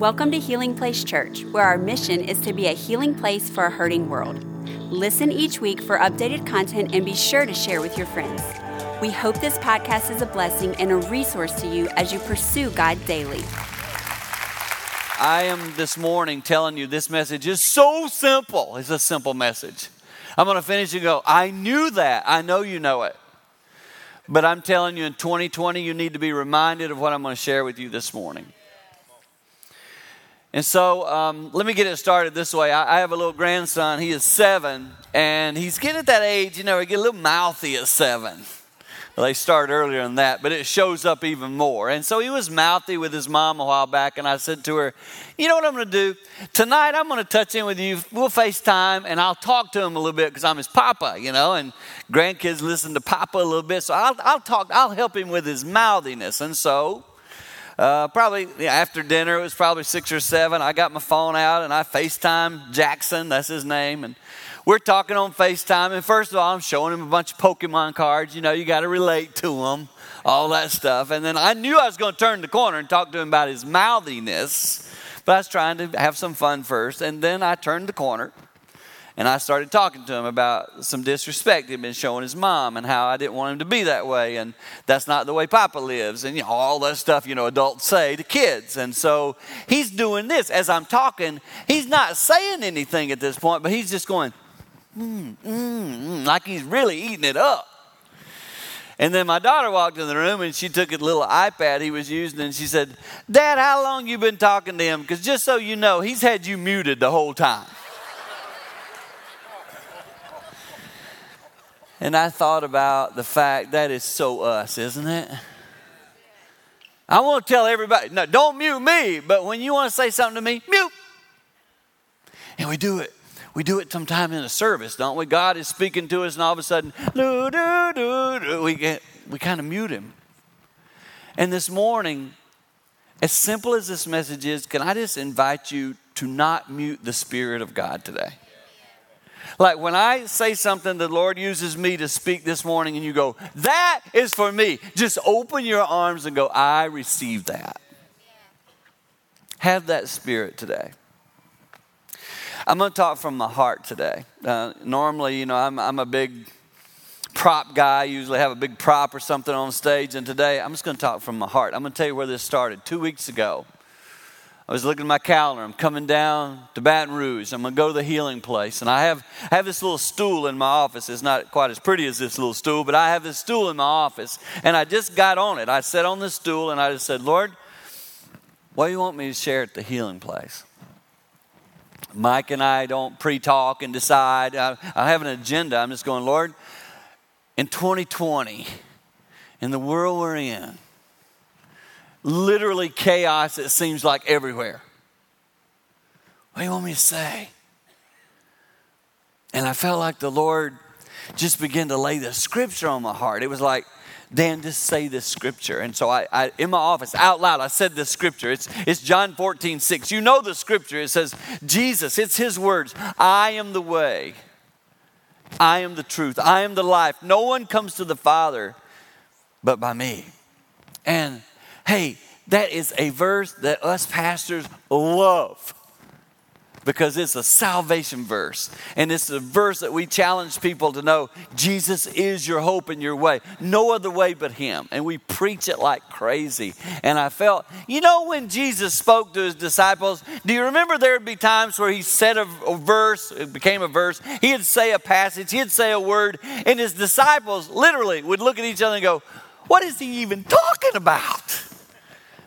Welcome to Healing Place Church, where our mission is to be a healing place for a hurting world. Listen each week for updated content and be sure to share with your friends. We hope this podcast is a blessing and a resource to you as you pursue God daily. I am this morning telling you this message is so simple. It's a simple message. I'm going to finish and go, I knew that. I know you know it. But I'm telling you, in 2020, you need to be reminded of what I'm going to share with you this morning. And so um, let me get it started this way. I, I, have a little grandson. He is seven, and he's getting at that age, you know, he get a little mouthy at seven. Well, they start earlier than that, but it shows up even more. And so he was mouthy with his mom a while back, and I said to her, You know what I'm going to do? Tonight I'm going to touch in with you. We'll FaceTime, and I'll talk to him a little bit because I'm his papa, you know, and grandkids listen to papa a little bit. So I'll, I'll talk, I'll help him with his mouthiness. And so uh, probably after dinner, it was probably six or seven. I got my phone out and I FaceTime Jackson, that's his name. And we're talking on FaceTime. And first of all, I'm showing him a bunch of Pokemon cards. You know, you got to relate to them, all that stuff. And then I knew I was going to turn the corner and talk to him about his mouthiness. But I was trying to have some fun first. And then I turned the corner and I started talking to him about some disrespect he'd been showing his mom and how I didn't want him to be that way. And that's not the way Papa lives. And you know, all that stuff, you know, adults say to kids. And so he's doing this. As I'm talking, he's not saying anything at this point, but he's just going, mm, mm, mm, like he's really eating it up. And then my daughter walked in the room and she took a little iPad he was using and she said, Dad, how long you been talking to him? Because just so you know, he's had you muted the whole time. And I thought about the fact that is so us, isn't it? I want to tell everybody, no, don't mute me, but when you want to say something to me, mute. And we do it. We do it sometime in a service, don't we? God is speaking to us, and all of a sudden, doo, doo, doo, we get we kind of mute him. And this morning, as simple as this message is, can I just invite you to not mute the Spirit of God today? Like when I say something, the Lord uses me to speak this morning, and you go, That is for me. Just open your arms and go, I receive that. Have that spirit today. I'm going to talk from my heart today. Uh, normally, you know, I'm, I'm a big prop guy. I usually have a big prop or something on stage. And today, I'm just going to talk from my heart. I'm going to tell you where this started. Two weeks ago, I was looking at my calendar. I'm coming down to Baton Rouge. I'm going to go to the healing place. And I have, I have this little stool in my office. It's not quite as pretty as this little stool, but I have this stool in my office. And I just got on it. I sat on this stool and I just said, Lord, what do you want me to share at the healing place? Mike and I don't pre talk and decide. I, I have an agenda. I'm just going, Lord, in 2020, in the world we're in, literally chaos, it seems like everywhere. What do you want me to say? And I felt like the Lord just began to lay the scripture on my heart. It was like, Dan, just say this scripture. And so I, I, in my office, out loud, I said this scripture. It's, it's John 14, 6. You know the scripture. It says, Jesus, it's his words. I am the way. I am the truth. I am the life. No one comes to the Father but by me. And Hey, that is a verse that us pastors love because it's a salvation verse. And it's a verse that we challenge people to know Jesus is your hope and your way. No other way but Him. And we preach it like crazy. And I felt, you know, when Jesus spoke to His disciples, do you remember there would be times where He said a, verse, it became a verse, He'd say a passage, He'd say a word, and His disciples literally would look at each other and go, What is He even talking about?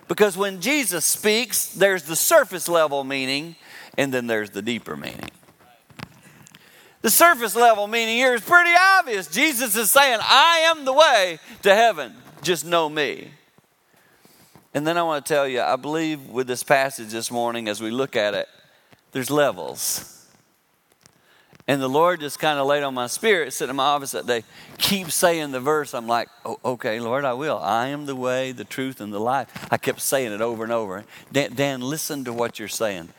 Because when Jesus speaks, there's the surface level meaning, and then there's the deeper meaning. The surface level meaning here is pretty obvious. Jesus is saying, I am the way to heaven. Just know me. And then I want to tell you, I believe with this passage this morning, as we look at it, there's levels. And the Lord just kind of laid on my spirit, sitting in my office that day, keep saying the verse. I'm like, oh, okay, Lord, I will. I am the way, the truth, and the life. I kept saying it over and over. Dan, Dan listen to what you're saying.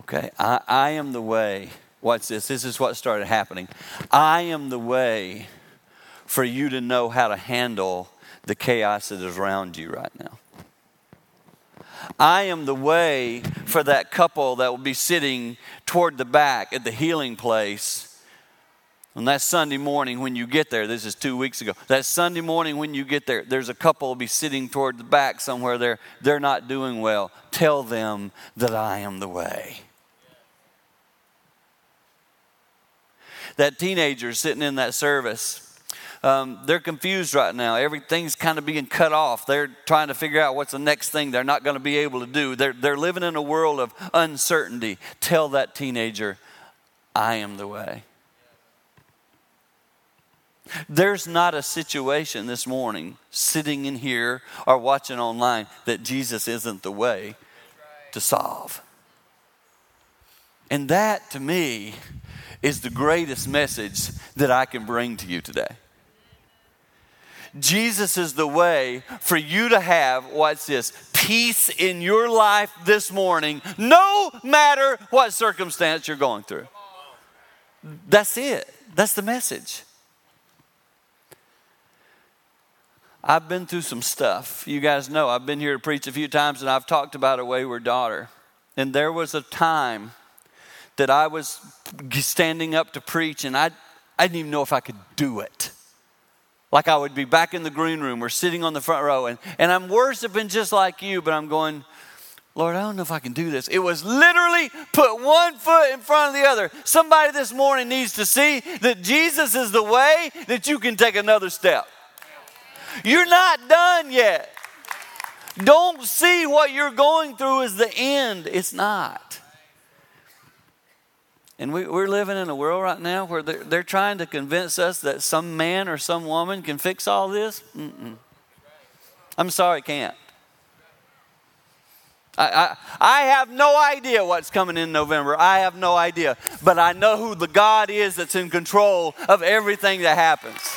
Okay, I, I am the way. Watch this. This is what started happening. I am the way for you to know how to handle the chaos that is around you right now. I am the way for that couple that will be sitting toward the back at the healing place. On that Sunday morning when you get there, this is two weeks ago, that Sunday morning when you get there, there's a couple will be sitting toward the back somewhere there. They're not doing well. Tell them that I am the way. That teenager sitting in that service, um, they're confused right now. Everything's kind of being cut off. They're trying to figure out what's the next thing they're not going to be able to do. They're, they're living in a world of uncertainty. Tell that teenager, I am the way. There's not a situation this morning, sitting in here or watching online, that Jesus isn't the way to solve. And that, to me, is the greatest message that I can bring to you today. Jesus is the way for you to have, what's this, peace in your life this morning, no matter what circumstance you're going through. That's it. That's the message. I've been through some stuff. You guys know I've been here to preach a few times and I've talked about a wayward daughter. And there was a time that I was standing up to preach and I, I didn't even know if I could do it like I would be back in the green room or sitting on the front row. And, and I'm worshiping just like you, but I'm going, Lord, I don't know if I can do this. It was literally put one foot in front of the other. Somebody this morning needs to see that Jesus is the way that you can take another step. You're not done yet. Don't see what you're going through as the end. It's not. And we, are living in a world right now where they're, they're, trying to convince us that some man or some woman can fix all this. Mm-mm. I'm sorry, can't. I, I, I have no idea what's coming in November. I have no idea. But I know who the God is that's in control of everything that happens.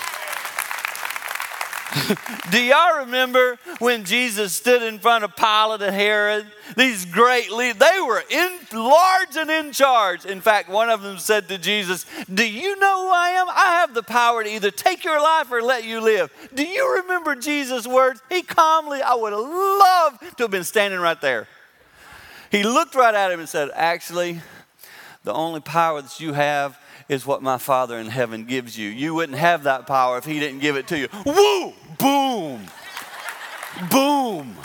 Do y'all remember when Jesus stood in front of Pilate and Herod? These great leaders, they were in large and in charge. In fact, one of them said to Jesus, Do you know who I am? I have the power to either take your life or let you live. Do you remember Jesus' words? He calmly, I would have loved to have been standing right there. He looked right at him and said, Actually, the only power that you have is what my Father in heaven gives you. You wouldn't have that power if He didn't give it to you. Woo! Boom! Boom!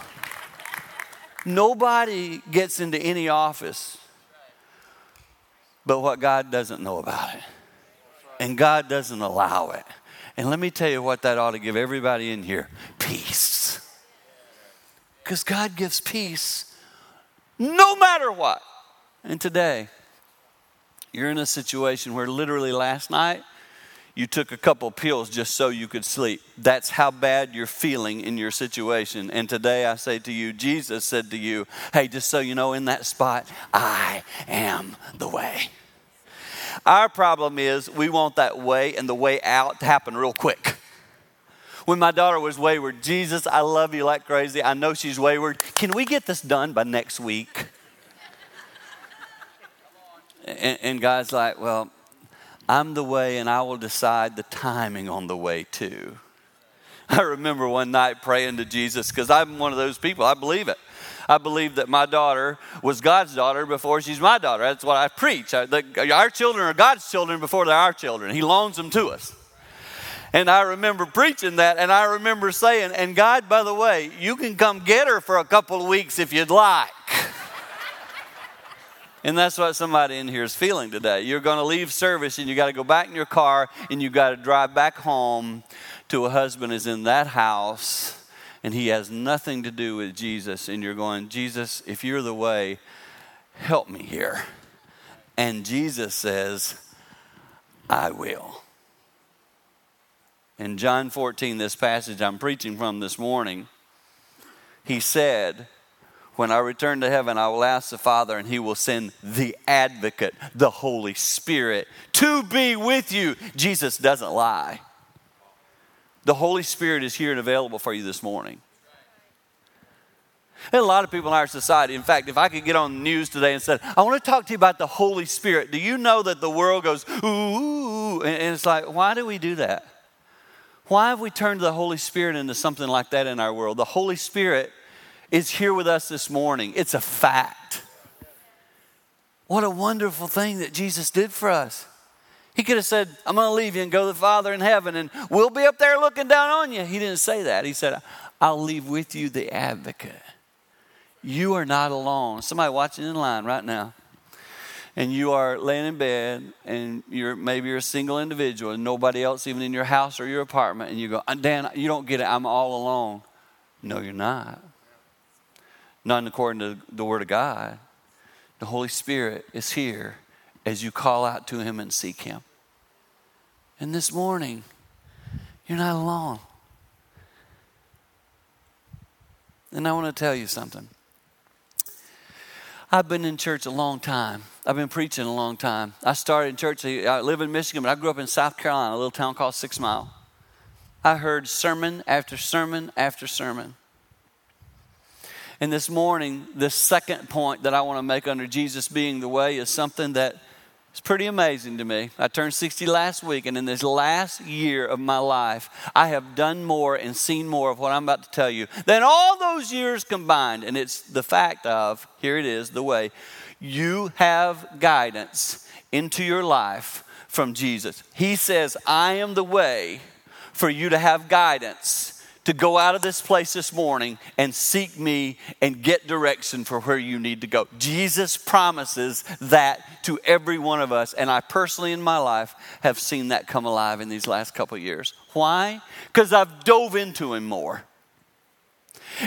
Nobody gets into any office but what God doesn't know about it. And God doesn't allow it. And let me tell you what that ought to give everybody in here peace. Because God gives peace no matter what. And today, you're in a situation where literally last night you took a couple pills just so you could sleep. That's how bad you're feeling in your situation. And today I say to you, Jesus said to you, hey, just so you know, in that spot, I am the way. Our problem is we want that way and the way out to happen real quick. When my daughter was wayward, Jesus, I love you like crazy. I know she's wayward. Can we get this done by next week? And, and God's like, well, I'm the way and I will decide the timing on the way too. I remember one night praying to Jesus because I'm one of those people, I believe it. I believe that my daughter was God's daughter before she's my daughter. That's what I preach. I, the, our children are God's children before they're our children. He loans them to us. And I remember preaching that, and I remember saying, and God, by the way, you can come get her for a couple of weeks if you'd like. And that's what somebody in here is feeling today. You're going to leave service and you got to go back in your car and you got to drive back home to a husband is in that house and he has nothing to do with Jesus. And you're going, Jesus, if you're the way, help me here. And Jesus says, I will. In John 14, this passage I'm preaching from this morning, he said, when I return to heaven, I will ask the Father, and He will send the advocate, the Holy Spirit, to be with you. Jesus doesn't lie. The Holy Spirit is here and available for you this morning. And a lot of people in our society, in fact, if I could get on the news today and said, I want to talk to you about the Holy Spirit, do you know that the world goes, ooh, and it's like, why do we do that? Why have we turned the Holy Spirit into something like that in our world? The Holy Spirit is here with us this morning. It's a fact. What a wonderful thing that Jesus did for us. He could have said, I'm going to leave you and go to the Father in heaven, and we'll be up there looking down on you. He didn't say that. He said, I'll leave with you the advocate. You are not alone. Somebody watching in line right now, and you are laying in bed, and you're maybe you're a single individual, and nobody else even in your house or your apartment, and you go, uh, Dan, you don't get it. I'm all alone. No, you're not. Not according to the Word of God. The Holy Spirit is here as you call out to Him and seek Him. And this morning, you're not alone. And I want to tell you something. I've been in church a long time. I've been preaching a long time. I started in church. I live in Michigan, but I grew up in South Carolina, a little town called Six Mile. I heard sermon after sermon after sermon. And this morning, the second point that I want to make under Jesus being the way is something that is pretty amazing to me. I turned 60 last week, and in this last year of my life, I have done more and seen more of what I'm about to tell you than all those years combined. And it's the fact of here it is, the way you have guidance into your life from Jesus. He says, I am the way for you to have guidance to go out of this place this morning and seek me and get direction for where you need to go. Jesus promises that to every one of us, and I personally in my life have seen that come alive in these last couple years. Why? Because I've dove into him more.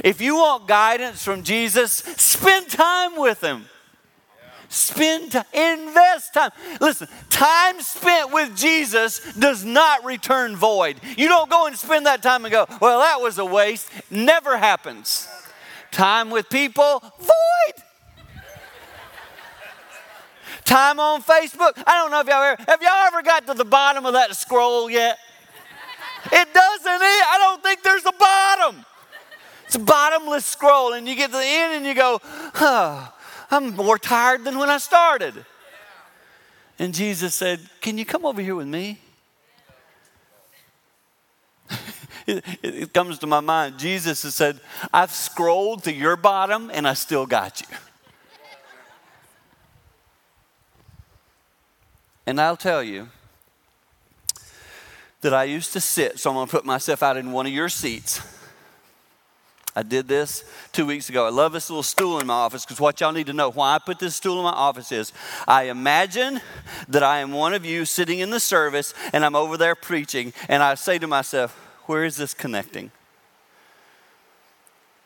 If you want guidance from Jesus, spend time with him. Spend time, invest time. Listen, time spent with Jesus does not return void. You don't go and spend that time and go, well, that was a waste. Never happens. Time with people, void. Time on Facebook. I don't know if y'all ever, have y'all ever got to the bottom of that scroll yet? It doesn't. I don't think there's a bottom. It's a bottomless scroll, and you get to the end and you go, huh, I'm more tired than when I started. And Jesus said, Can you come over here with me? it, it, comes to my mind. Jesus has said, I've scrolled to your bottom and I still got you. And I'll tell you that I used to sit, so I'm going to put myself out in one of your seats. I did this two weeks ago. I love this little stool in my office because what y'all need to know why I put this stool in my office is I imagine that I am one of you sitting in the service and I'm over there preaching, and I say to myself, where is this connecting?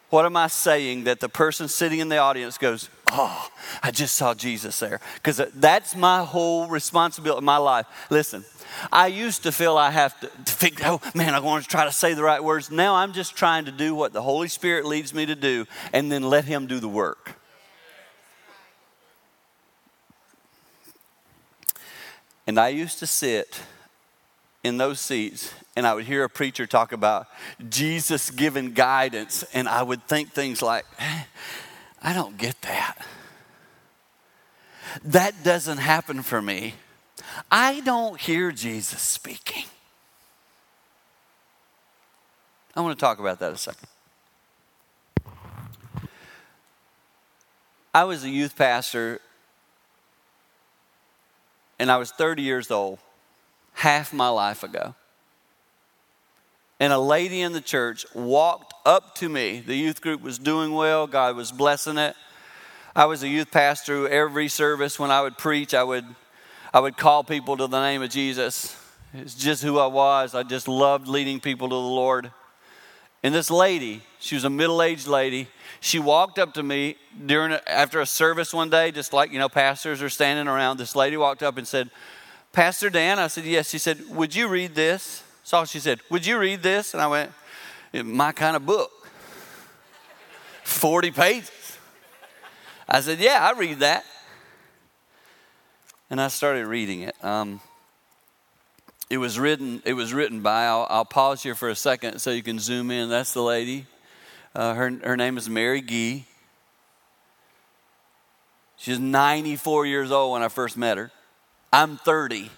What am I saying that the person sitting in the audience goes, Oh, I just saw Jesus there? Because that's my whole responsibility in my life. Listen, I used to feel I have to, figure, oh man, I want to try to say the right words. Now I'm just trying to do what the Holy Spirit leads me to do and then let Him do the work. And I used to sit in those seats and I would hear a preacher talk about Jesus giving guidance, and I would think things like, eh, I don't get that. That doesn't happen for me I don't hear Jesus speaking. I want to talk about that a second. I was a youth pastor and I was 30 years old, half my life ago. And a lady in the church walked up to me. The youth group was doing well, God was blessing it. I was a youth pastor every service when I would preach, I would I would call people to the name of Jesus. It's just who I was. I just loved leading people to the Lord. And this lady, she was a middle-aged lady. She walked up to me during after a service one day, just like you know, pastors are standing around. This lady walked up and said, "Pastor Dan." I said, "Yes." She said, "Would you read this?" So she said, "Would you read this?" And I went, "My kind of book, forty pages." I said, "Yeah, I read that." And I started reading it. Um, it was written. It was written by. I'll, I'll, pause here for a second so you can zoom in. That's the lady. Uh, her her name is Mary Gee. She's 94 years old when I first met her. I'm 30.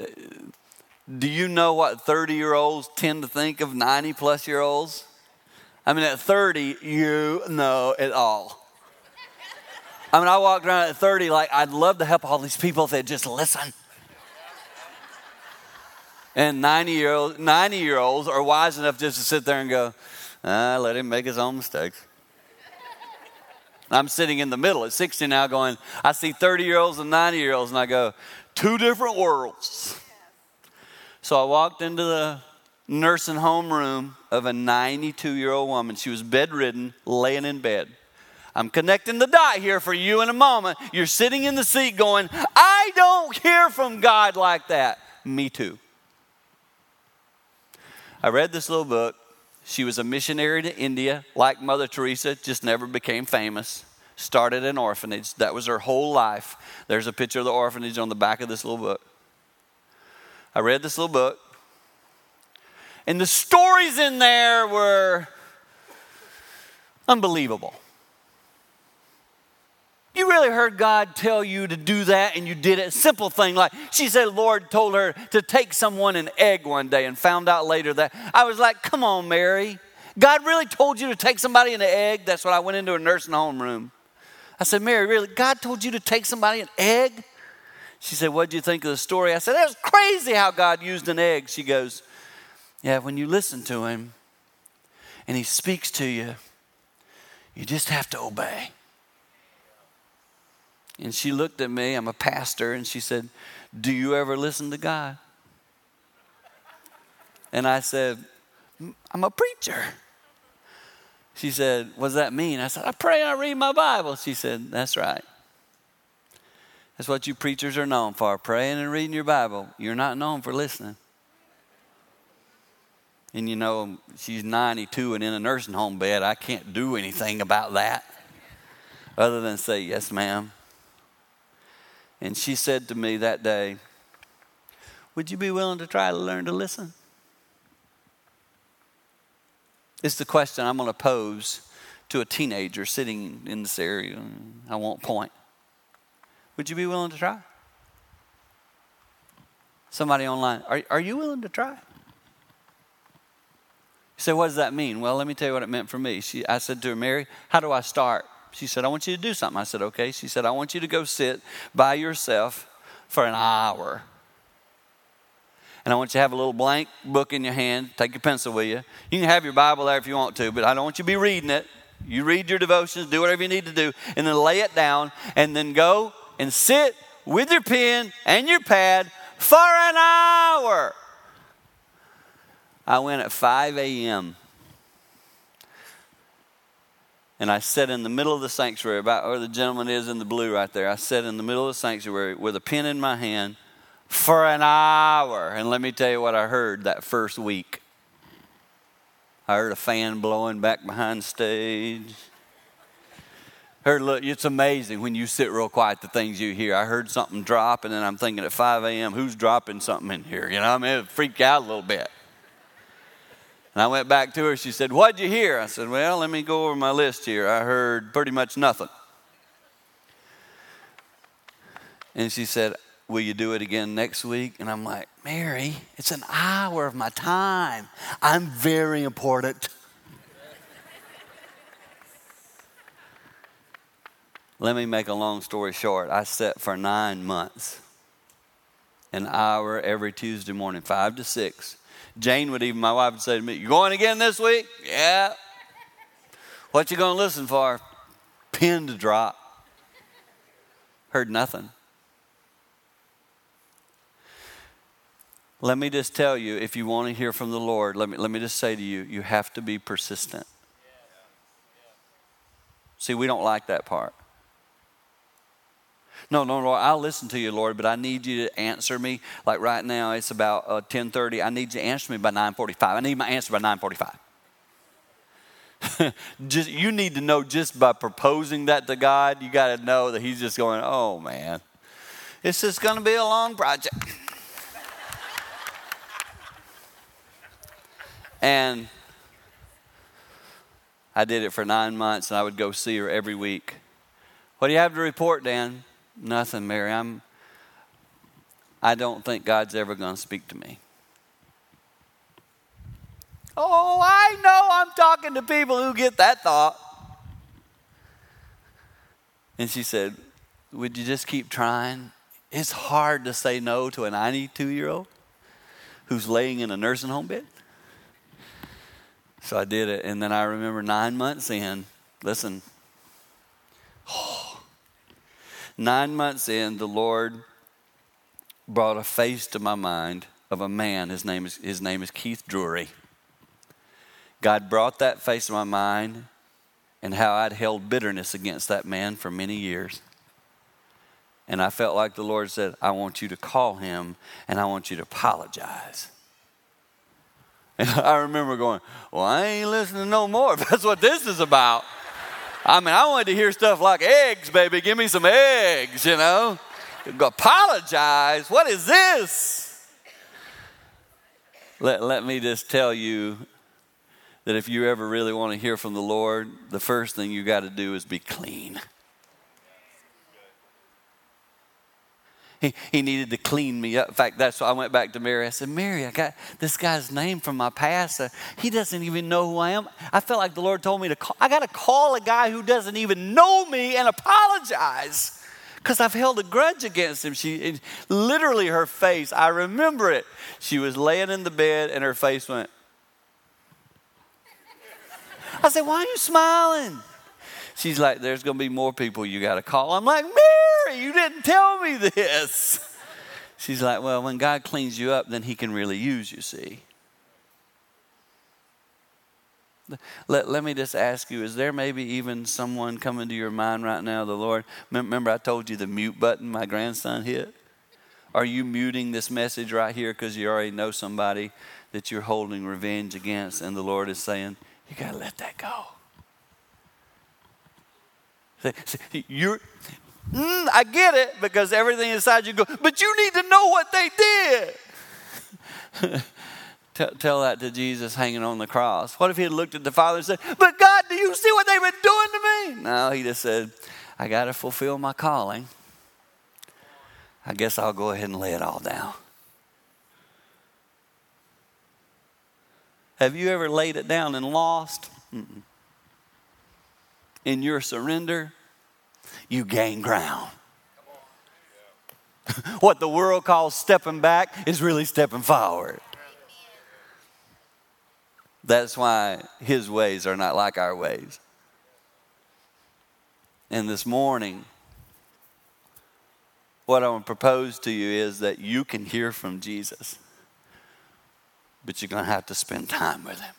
Uh, do you know what 30 year olds tend to think of 90 plus year olds? I mean, at 30, you know it all. I mean, I walked around at 30 like I'd love to help all these people if they'd just listen. And 90 year, old, 90 year olds are wise enough just to sit there and go, ah, let him make his own mistakes. I'm sitting in the middle at 60 now going, I see 30 year olds and 90 year olds, and I go, two different worlds. So I walked into the nursing home room of a 92 year old woman. She was bedridden, laying in bed. I'm connecting the dot here for you in a moment. You're sitting in the seat going, I don't hear from God like that. Me too. I read this little book she was a missionary to India, like Mother Teresa, just never became famous. Started an orphanage. That was her whole life. There's a picture of the orphanage on the back of this little book. I read this little book, and the stories in there were unbelievable. You really heard God tell you to do that and you did it. Simple thing like she said, Lord told her to take someone an egg one day and found out later that I was like, come on, Mary. God really told you to take somebody an egg? That's when I went into a nursing home room. I said, Mary, really? God told you to take somebody an egg? She said, What did you think of the story? I said, That was crazy how God used an egg. She goes, Yeah, when you listen to him and he speaks to you, you just have to obey. And she looked at me, I'm a pastor, and she said, Do you ever listen to God? And I said, I'm a preacher. She said, What does that mean? I said, I pray and I read my Bible. She said, That's right. That's what you preachers are known for praying and reading your Bible. You're not known for listening. And you know, she's 92 and in a nursing home bed. I can't do anything about that other than say, Yes, ma'am. And she said to me that day, Would you be willing to try to learn to listen? It's the question I'm going to pose to a teenager sitting in this area. I won't point. Would you be willing to try? Somebody online, are, are you willing to try? You say, what does that mean? Well, let me tell you what it meant for me. She, I said to her, Mary, how do I start? She said, I want you to do something. I said, okay. She said, I want you to go sit by yourself for an hour. And I want you to have a little blank book in your hand. Take your pencil with you. You can have your Bible there if you want to, but I don't want you to be reading it. You read your devotions, do whatever you need to do, and then lay it down, and then go and sit with your pen and your pad for an hour. I went at 5 a.m. And I sat in the middle of the sanctuary, about where the gentleman is in the blue right there. I sat in the middle of the sanctuary with a pen in my hand for an hour. And let me tell you what I heard that first week. I heard a fan blowing back behind stage. Heard, look, it's amazing when you sit real quiet the things you hear. I heard something drop, and then I'm thinking at 5 a.m., who's dropping something in here? You know, I mean, freaked out a little bit. And I went back to her. She said, What'd you hear? I said, Well, let me go over my list here. I heard pretty much nothing. And she said, Will you do it again next week? And I'm like, Mary, it's an hour of my time. I'm very important. Let me make a long story short. I sat for nine months, an hour every Tuesday morning, five to six Jane would even, my wife would say to me, You going again this week? Yeah. What you going to listen for? Pin to drop. Heard nothing. Let me just tell you, if you want to hear from the Lord, let me, let me just say to you, you have to be persistent. See, we don't like that part. No, no, Lord, I'll listen to you, Lord, but I need you to answer me. Like right now, it's about uh, 10.30. I need you to answer me by 9.45. I need my answer by 9.45. just, you need to know just by proposing that to God, you got to know that He's just going, oh, man, it's just going to be a long project. and I did it for nine months, and I would go see her every week. What do you have to report, Dan? Nothing, Mary. I'm I don't think God's ever going to speak to me. Oh, I know I'm talking to people who get that thought. And she said, Would you just keep trying? It's hard to say no to a 92 year old who's laying in a nursing home bed. So I did it. And then I remember nine months in, listen, oh, nine months in, the Lord brought a face to my mind of a man. His name is, his name is Keith Drury. God brought that face to my mind and how I'd held bitterness against that man for many years. And I felt like the Lord said, I want you to call him and I want you to apologize. And I remember going, Well, I ain't listening no more if that's what this is about. I mean, I wanted to hear stuff like eggs, baby. Give me some eggs, you know. Apologize. What is this? Let, let me just tell you that if you ever really want to hear from the Lord, the first thing you got to do is be clean. He, he needed to clean me up. In fact, that's why I went back to Mary. I said, Mary, I got this guy's name from my past. Uh, he doesn't even know who I am. I felt like the Lord told me to call. I got to call a guy who doesn't even know me and apologize because I've held a grudge against him. She literally her face, I remember it. She was laying in the bed and her face went. I said, Why are you smiling? She's like, There's going to be more people you got to call. I'm like, You didn't tell me this. She's like, Well, when God cleans you up, then He can really use you, see. Let, let me just ask you is there maybe even someone coming to your mind right now, the Lord? Remember, I told you the mute button my grandson hit? Are you muting this message right here because you already know somebody that you're holding revenge against, and the Lord is saying, You got to let that go? You're, mm, I get it because everything inside you goes, but you need to know what they did. tell, tell that to Jesus hanging on the cross. What if he had looked at the Father and said, But God, do you see what they've been doing to me? No, he just said, I got to fulfill my calling. I guess I'll go ahead and lay it all down. Have you ever laid it down and lost? Mm-mm in your surrender, you gain ground. what the world calls stepping back is really stepping forward. That's why his ways are not like our ways. And this morning, what I want to propose to you is that you can hear from Jesus, but you're going to have to spend time with him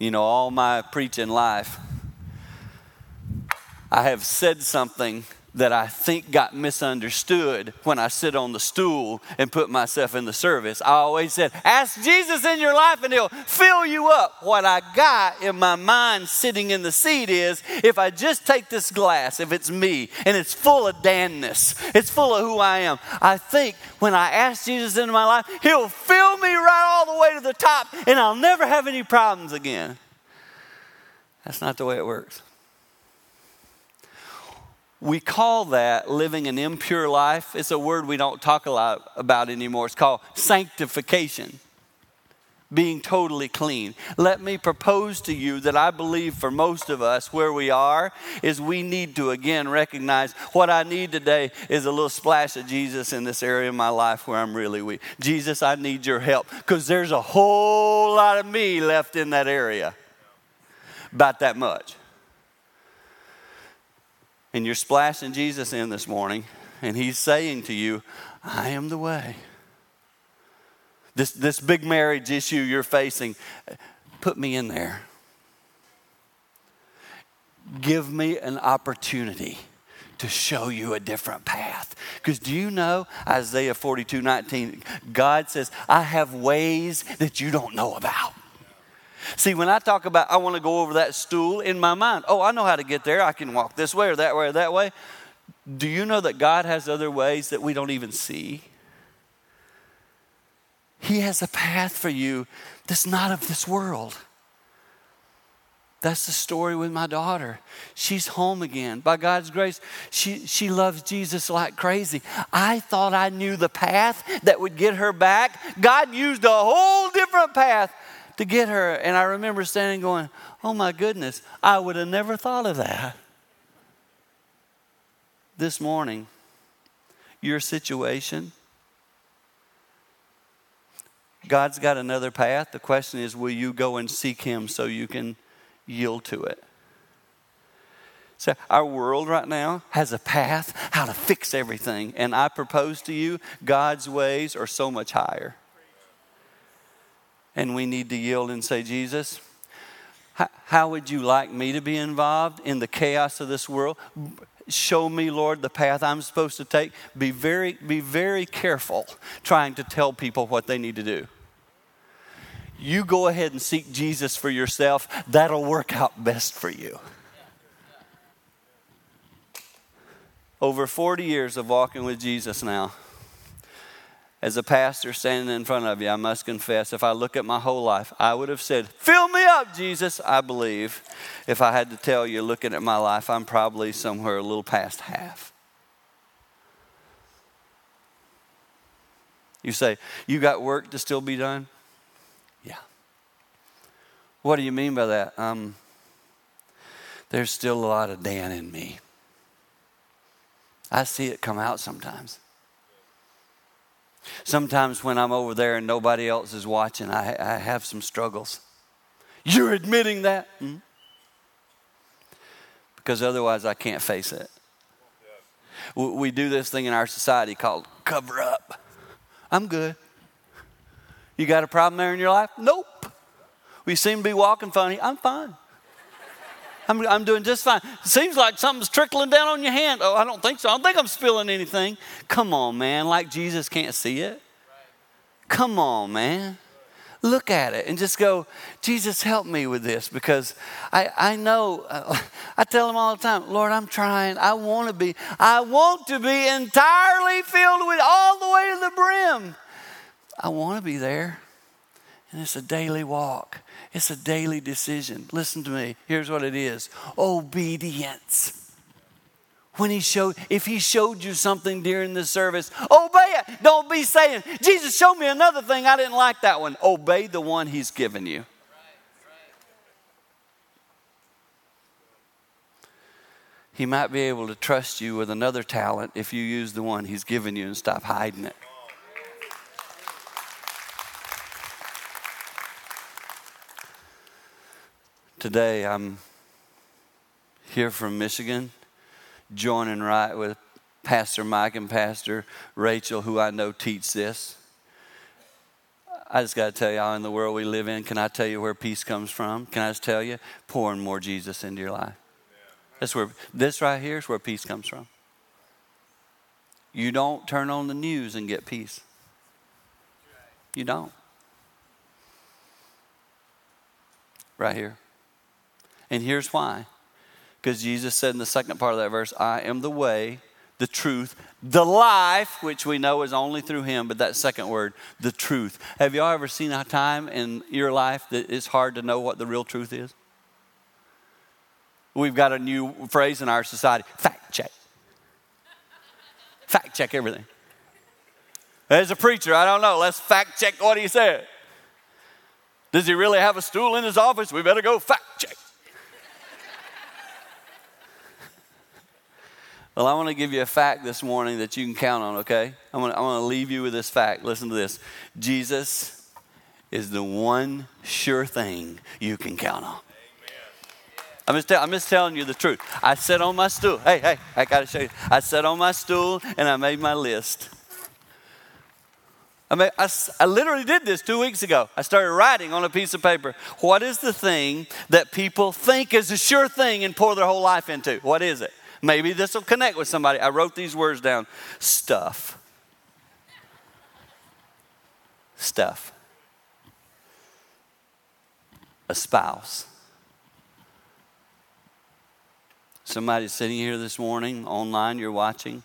you know, all my preaching life, I have said something that I think got misunderstood when I sit on the stool and put myself in the service. I always said, Ask Jesus in your life and he'll fill you up. What I got in my mind sitting in the seat is if I just take this glass, if it's me, and it's full of Danness, it's full of who I am, I think when I ask Jesus into my life, he'll fill me right all the way to the top and I'll never have any problems again. That's not the way it works. We call that living an impure life. It's a word we don't talk a lot about anymore. It's called sanctification, being totally clean. Let me propose to you that I believe for most of us where we are is we need to again recognize what I need today is a little splash of Jesus in this area of my life where I'm really weak. Jesus, I need your help because there's a whole lot of me left in that area. About that much and you're splashing Jesus in this morning, and He's saying to you, I am the way. This, this big marriage issue you're facing, put me in there. Give me an opportunity to show you a different path. Because do you know, Isaiah 42 19, God says, I have ways that you don't know about. See, when I talk about I want to go over that stool in my mind, oh, I know how to get there. I can walk this way or that way or that way. Do you know that God has other ways that we don't even see? He has a path for you that's not of this world. That's the story with my daughter. She's home again. By God's grace, she, she loves Jesus like crazy. I thought I knew the path that would get her back. God used a whole different path to get her. And I remember standing going, Oh my goodness, I would have never thought of that. This morning, your situation, God's got another path. The question is, will you go and seek Him so you can yield to it? So, our world right now has a path how to fix everything. And I propose to you, God's ways are so much higher. And we need to yield and say, Jesus, how would you like me to be involved in the chaos of this world? Show me, Lord, the path I'm supposed to take. Be very, be very careful trying to tell people what they need to do. You go ahead and seek Jesus for yourself. That'll work out best for you. Over 40 years of walking with Jesus now. As a pastor standing in front of you, I must confess, if I look at my whole life, I would have said, Fill me up, Jesus. I believe if I had to tell you, looking at my life, I'm probably somewhere a little past half. You say, You got work to still be done? Yeah. What do you mean by that? Um, there's still a lot of Dan in me. I see it come out sometimes. Sometimes when I'm over there and nobody else is watching, I, I have some struggles. You're admitting that? Hmm? Because otherwise, I can't face it. We do this thing in our society called cover up. I'm good. You got a problem there in your life? Nope. We seem to be walking funny. I'm fine. I'm, I'm doing just fine. Seems like something's trickling down on your hand. Oh, I don't think so. I don't think I'm spilling anything. Come on, man. Like Jesus can't see it. Come on, man. Look at it and just go, Jesus, help me with this because I, I know, uh, I tell him all the time, Lord, I'm trying. I want to be, I want to be entirely filled with all the way to the brim. I want to be there. And it's a daily walk. It's a daily decision. Listen to me. Here's what it is obedience. When he showed, if he showed you something during the service, obey it. Don't be saying, Jesus, show me another thing. I didn't like that one. Obey the one he's given you. He might be able to trust you with another talent if you use the one he's given you and stop hiding it. Today, I'm here from Michigan, joining right with Pastor Mike and Pastor Rachel, who I know teach this. I just got to tell how in the world we live in. Can I tell you where peace comes from? Can I just tell you? Pouring more Jesus into your life. That's where this right here is where peace comes from. You don't turn on the news and get peace. You don't. Right here. And here's why. Because Jesus said in the second part of that verse, I am the way, the truth, the life, which we know is only through Him, but that second word, the truth. Have y'all ever seen a time in your life that it's hard to know what the real truth is? We've got a new phrase in our society fact check. fact check everything. As a preacher, I don't know. Let's fact check what he said. Does he really have a stool in his office? We better go fact check. Well, I want to give you a fact this morning that you can count on, okay? I'm going, to, leave you with this fact. Listen to this Jesus is the one sure thing you can count on. I'm just, tell, I'm just telling you the truth. I sat on my stool. Hey, hey, I got to show you. I sat on my stool and I made my list. I, mean, I, I literally did this two weeks ago. I started writing on a piece of paper. What is the thing that people think is a sure thing and pour their whole life into? What is it? Maybe this will connect with somebody. I wrote these words down stuff. Stuff. A spouse. Somebody's sitting here this morning, online, you're watching,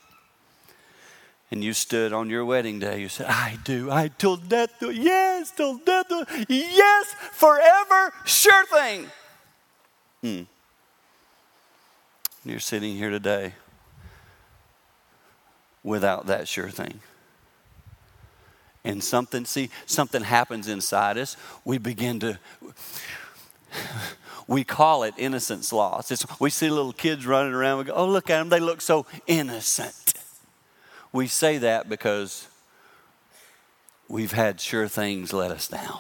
and you stood on your wedding day. You said, I do. I till death do. Yes, till death do. Yes, forever. Sure thing. Hmm. Hmm. You're sitting here today without that sure thing. And something, see, something happens inside us. We begin to, we call it innocence loss. It's, we see little kids running around. We go, oh, look at them. They look so innocent. We say that because we've had sure things let us down.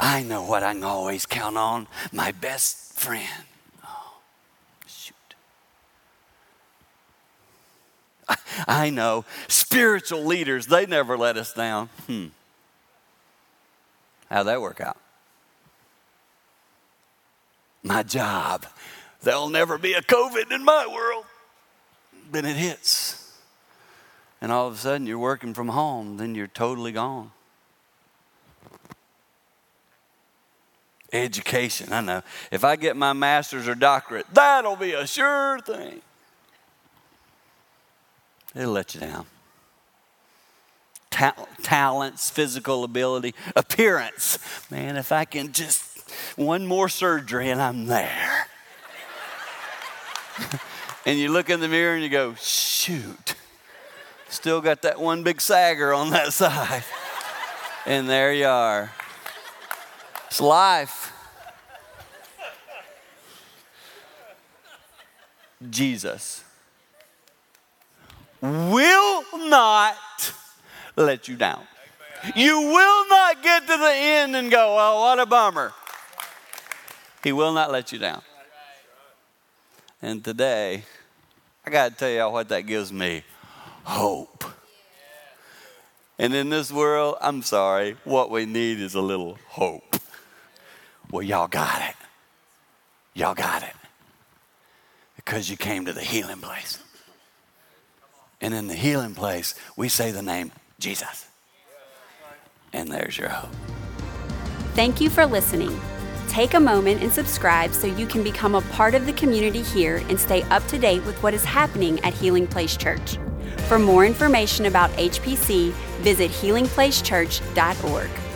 I know what I can always count on my best friend. Oh, shoot. I, I know spiritual leaders, they never let us down. Hmm. How'd that work out? My job. There'll never be a COVID in my world. Then it hits. And all of a sudden you're working from home, then you're totally gone. Education, I know. If I get my master's or doctorate, that'll be a sure thing. It'll let you down. Ta- talents, physical ability, appearance. Man, if I can just one more surgery and I'm there. and you look in the mirror and you go, shoot, still got that one big sagger on that side. and there you are. It's life. Jesus will not let you down. You will not get to the end and go, oh, what a bummer. He will not let you down. And today, I got to tell y'all what that gives me hope. And in this world, I'm sorry, what we need is a little hope. Well, y'all got it. Y'all got it. Because you came to the healing place. And in the healing place, we say the name Jesus. And there's your hope. Thank you for listening. Take a moment and subscribe so you can become a part of the community here and stay up to date with what is happening at Healing Place Church. For more information about HPC, visit healingplacechurch.org.